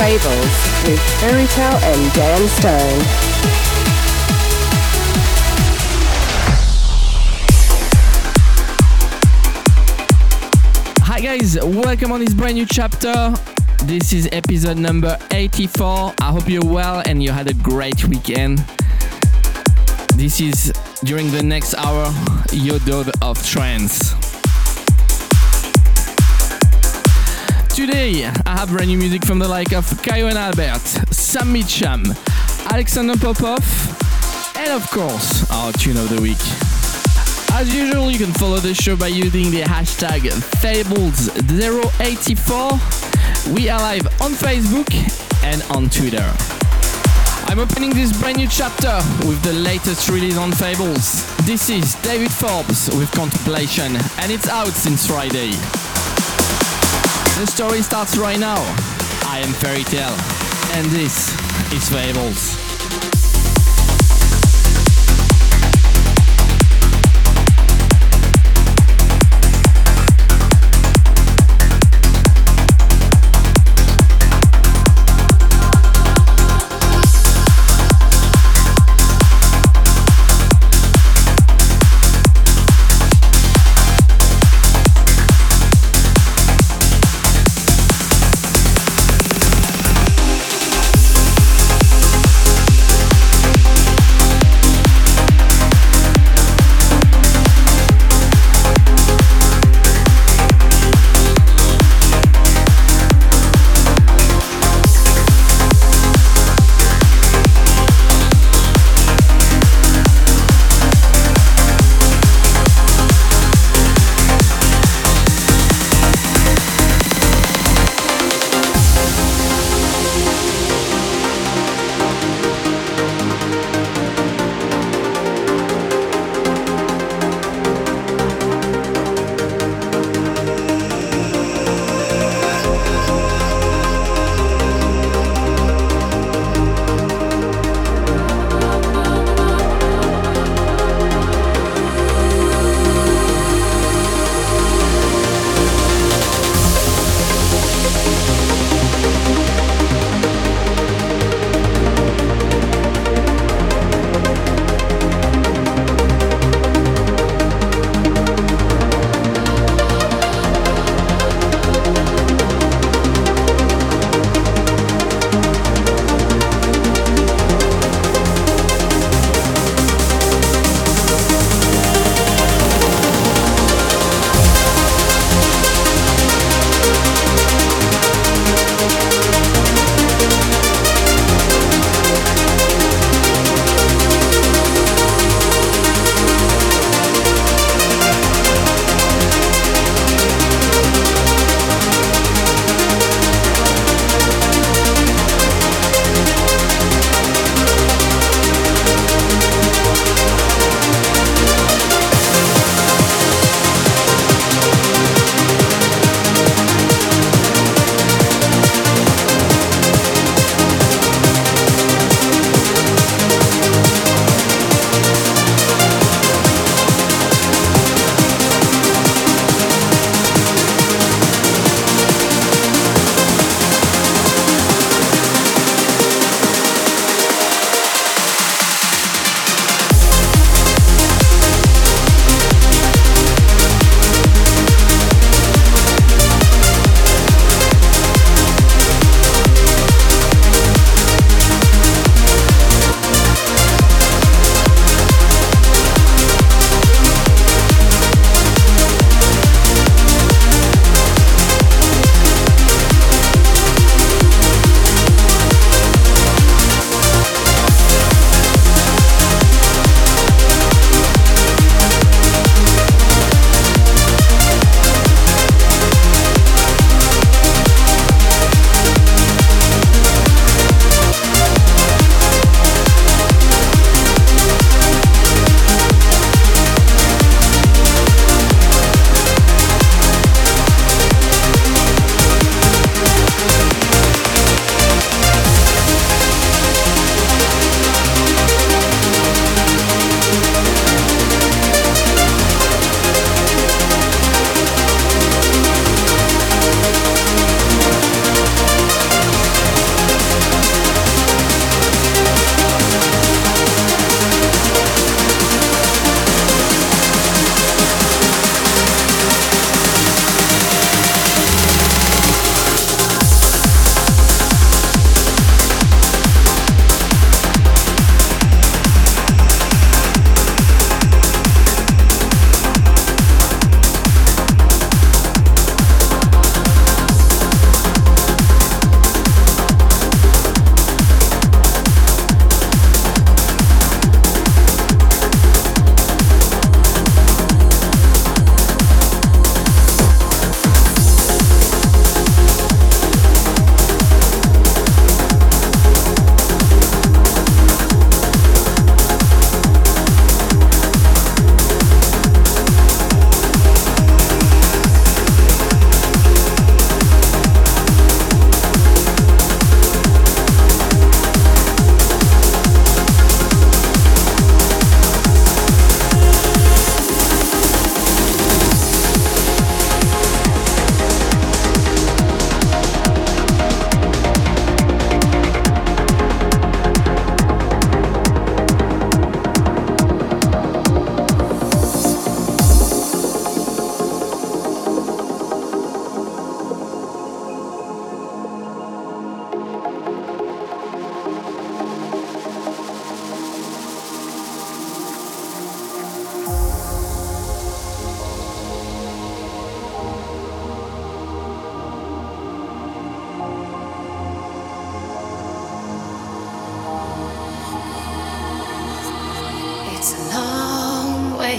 Fables with Ferry Tayle and Dan Stone. Hi guys, welcome on this brand new chapter. This is episode number 84. I hope you're well and you had a great weekend. This is during the next hour, your dose of trance. Today, I have brand new music from the like of Kyau and Albert, Sam Mitcham, Alexander Popov, and of course, our tune of the week. As usual, you can follow the show by using the hashtag Fables084. We are live on Facebook and on Twitter. I'm opening this brand new chapter with the latest release on Fables. This is David Forbes with Contemplation, and it's out since Friday. The story starts right now. I am Ferry Tayle, and this is Fables.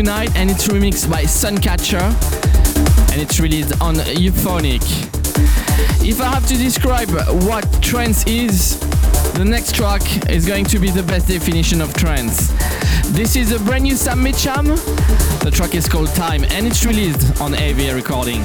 Tonight and it's remixed by Suncatcher and it's released on Euphonic. If I have to describe what trance is, the next track is going to be the best definition of trance. This is a brand new Sam Mitcham. The track is called Time and it's released on AV Recording.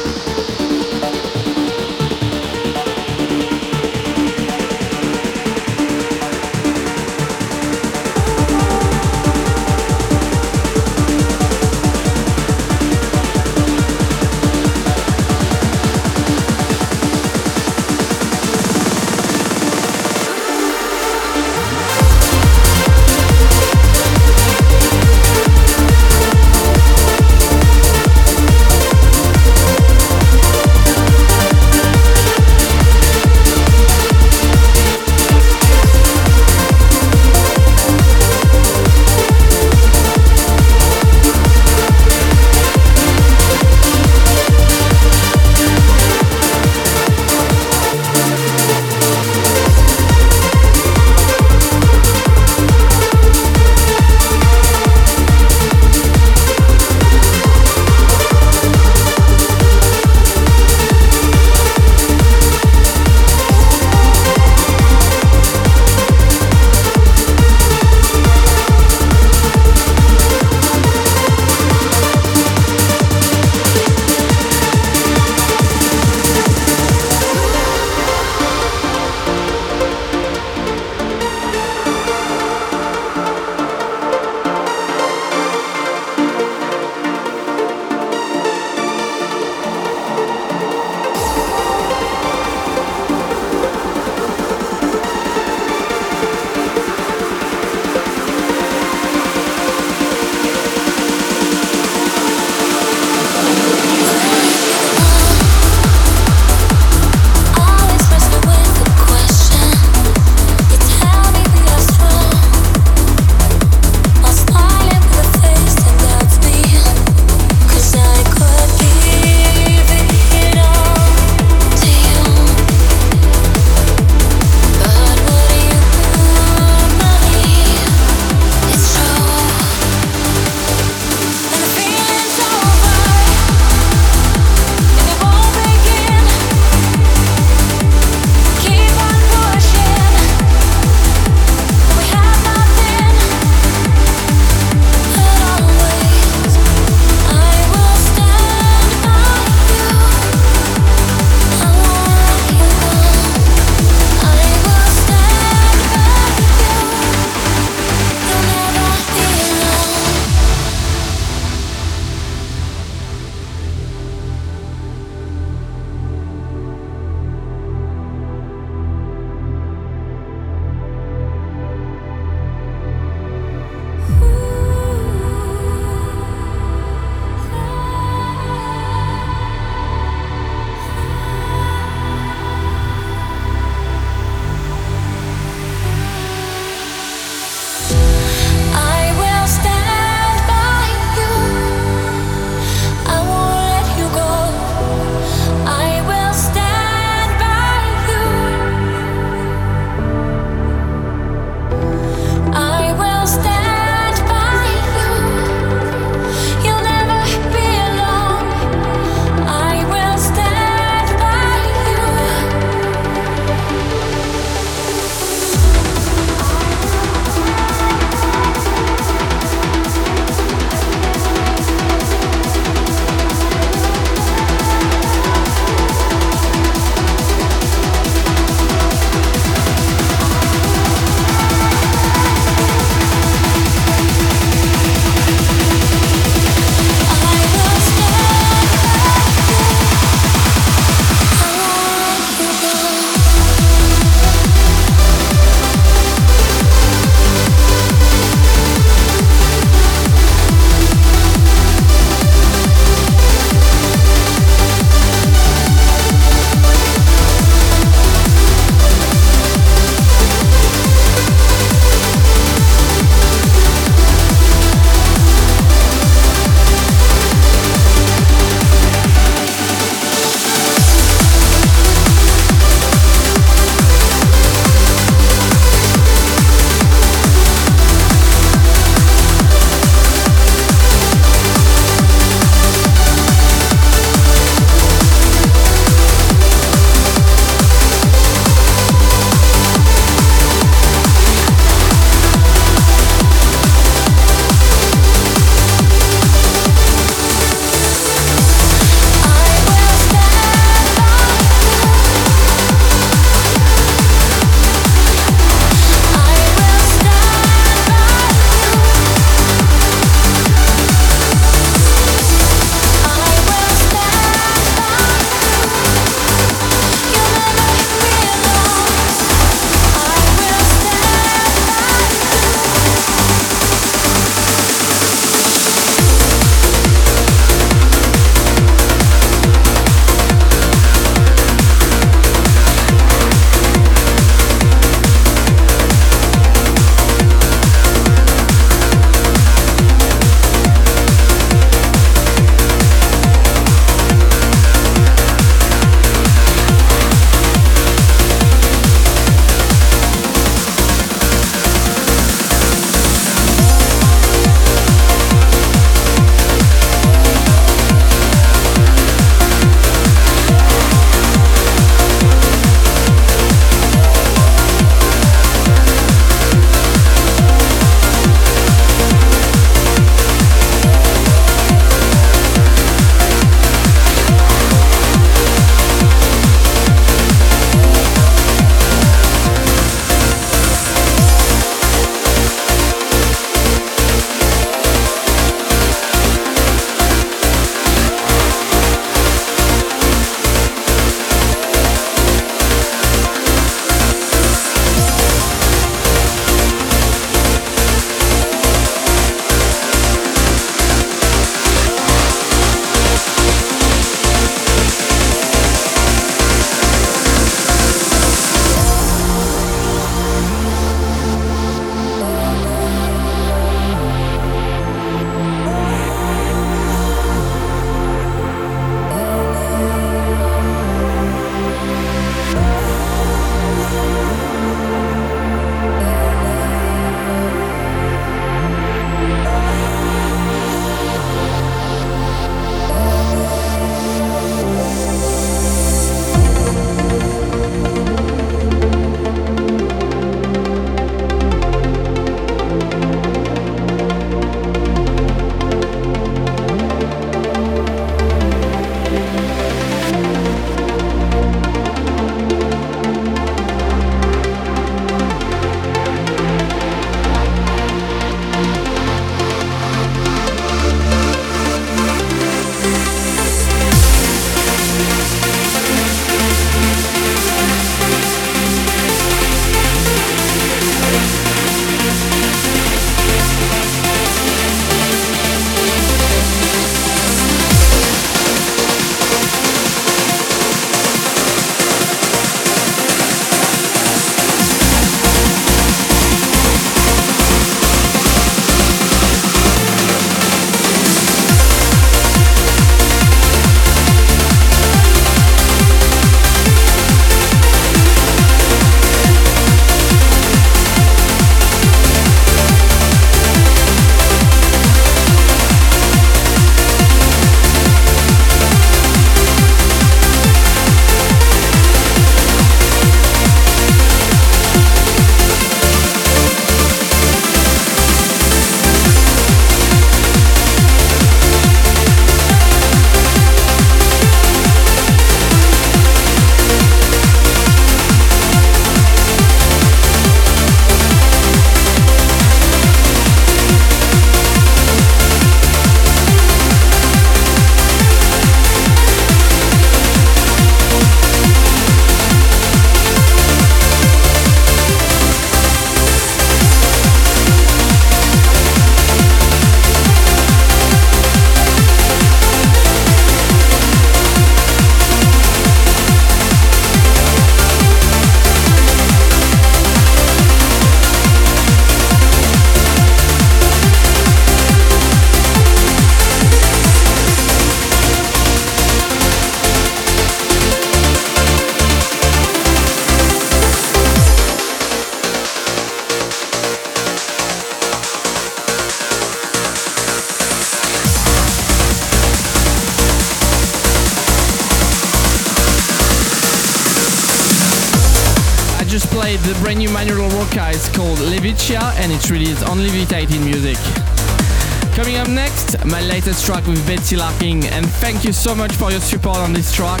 For your support on this track.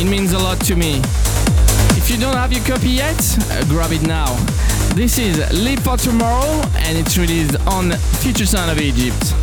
It means a lot to me. If you don't have your copy yet, uh, grab it now. This is Live for Tomorrow, and it's released on Future Sound of Egypt.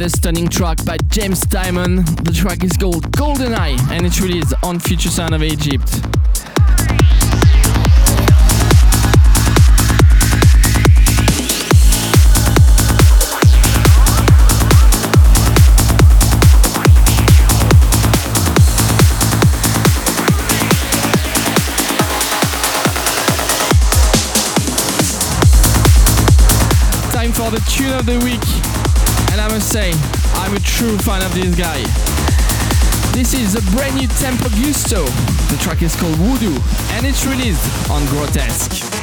What a stunning track by James Dymond. The track is called Goldeneye and it released on Future Sound of Egypt. Time for the tune of the week. I must say, I'm a true fan of this guy. This is a brand new Tempo Giusto. The track is called Voodoo and it's released on Grotesque.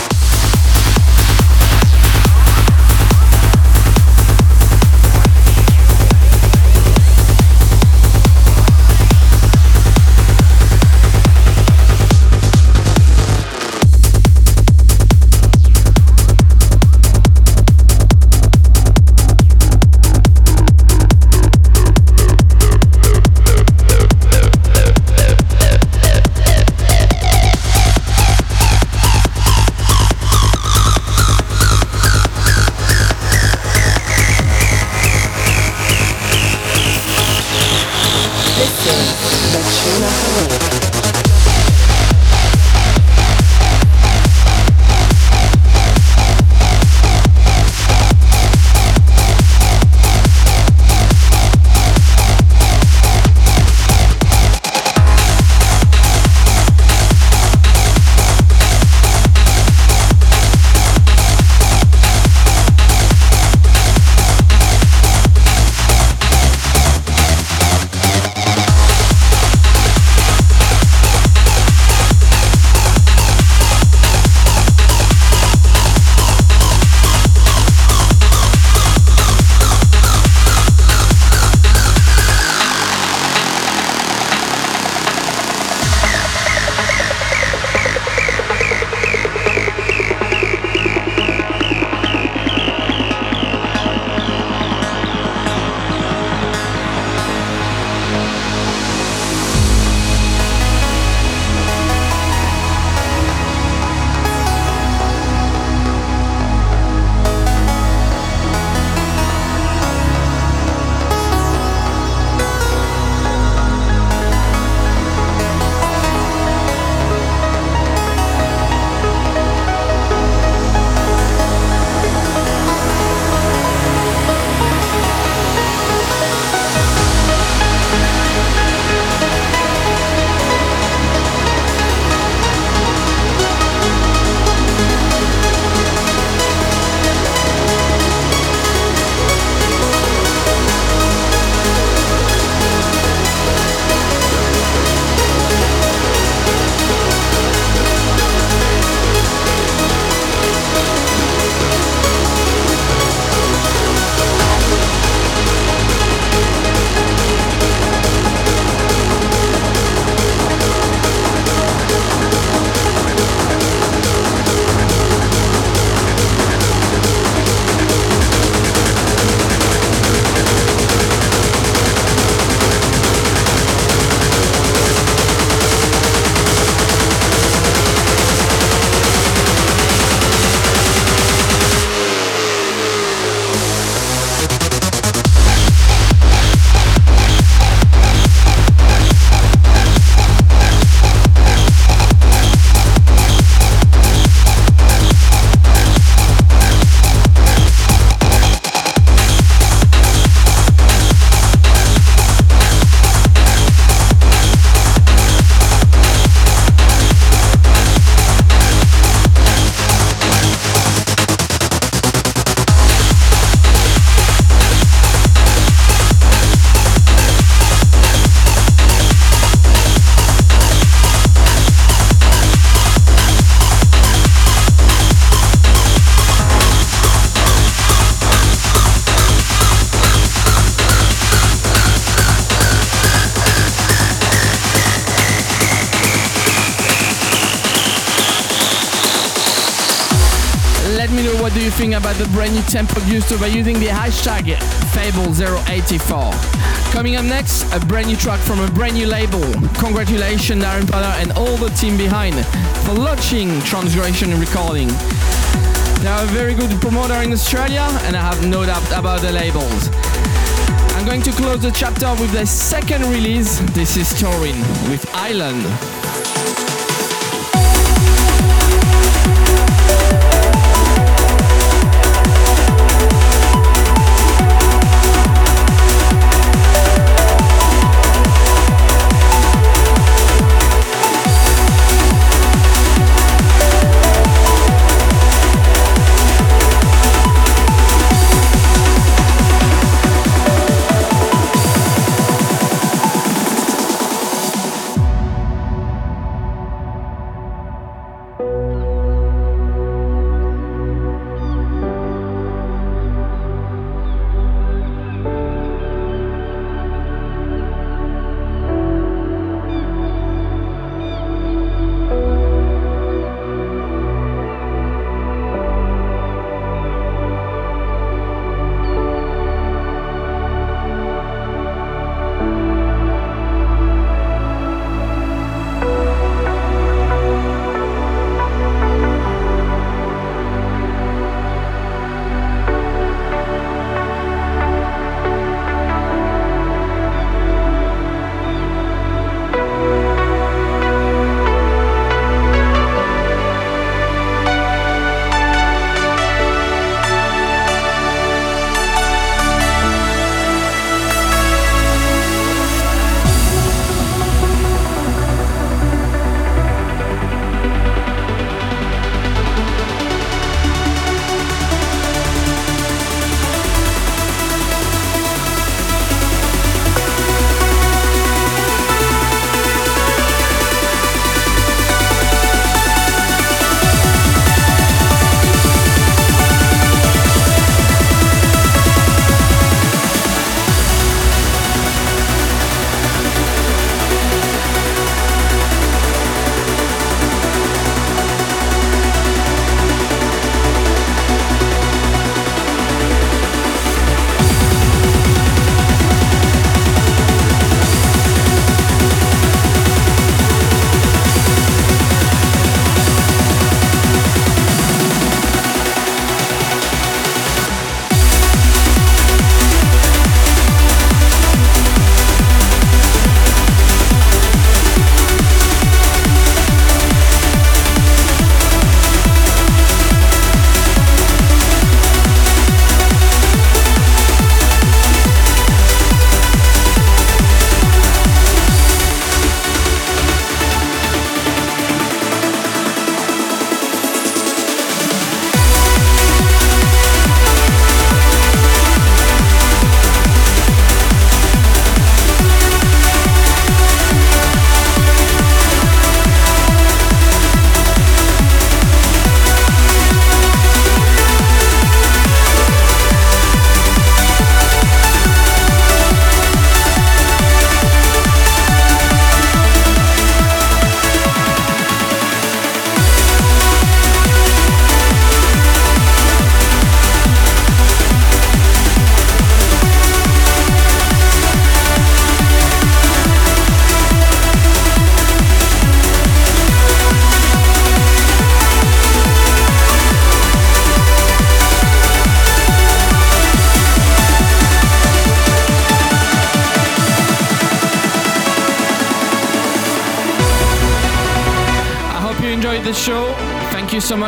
Tempo Giusto by using the hashtag Fable084. Coming up next, a brand new track from a brand new label. Congratulations, Darren Potter and all the team behind for launching Trancegression Recording. They are a very good promoter in Australia, and I have no doubt about the labels. I'm going to close the chapter with the second release. This is Tau-Rine with Island.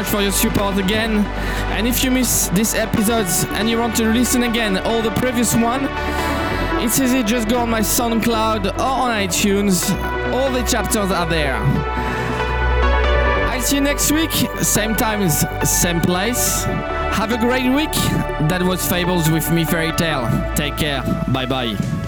For your support again. And if you miss this episodes and you want to listen again all the previous one, it's easy. Just go on my SoundCloud or on iTunes. All the chapters are there. I'll see you next week, same times, same place. Have a great week. That was Fables with me Ferry Tayle. Take care. Bye bye.